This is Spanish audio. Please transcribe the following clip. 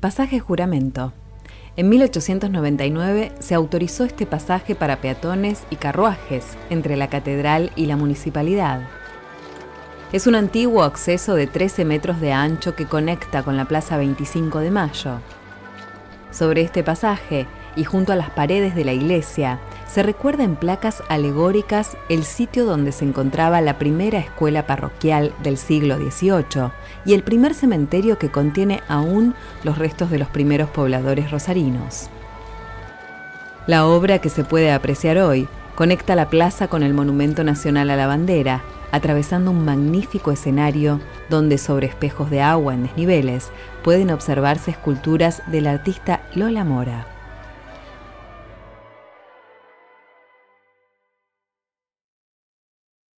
Pasaje Juramento. En 1899 se autorizó este pasaje para peatones y carruajes entre la catedral y la municipalidad. Es un antiguo acceso de 13 metros de ancho que conecta con la Plaza 25 de Mayo. Sobre este pasaje y junto a las paredes de la iglesia se recuerda en placas alegóricas el sitio donde se encontraba la primera escuela parroquial del siglo XVIII y el primer cementerio que contiene aún los restos de los primeros pobladores rosarinos. La obra que se puede apreciar hoy conecta la plaza con el Monumento Nacional a la Bandera, atravesando un magnífico escenario donde sobre espejos de agua en desniveles pueden observarse esculturas del artista Lola Mora.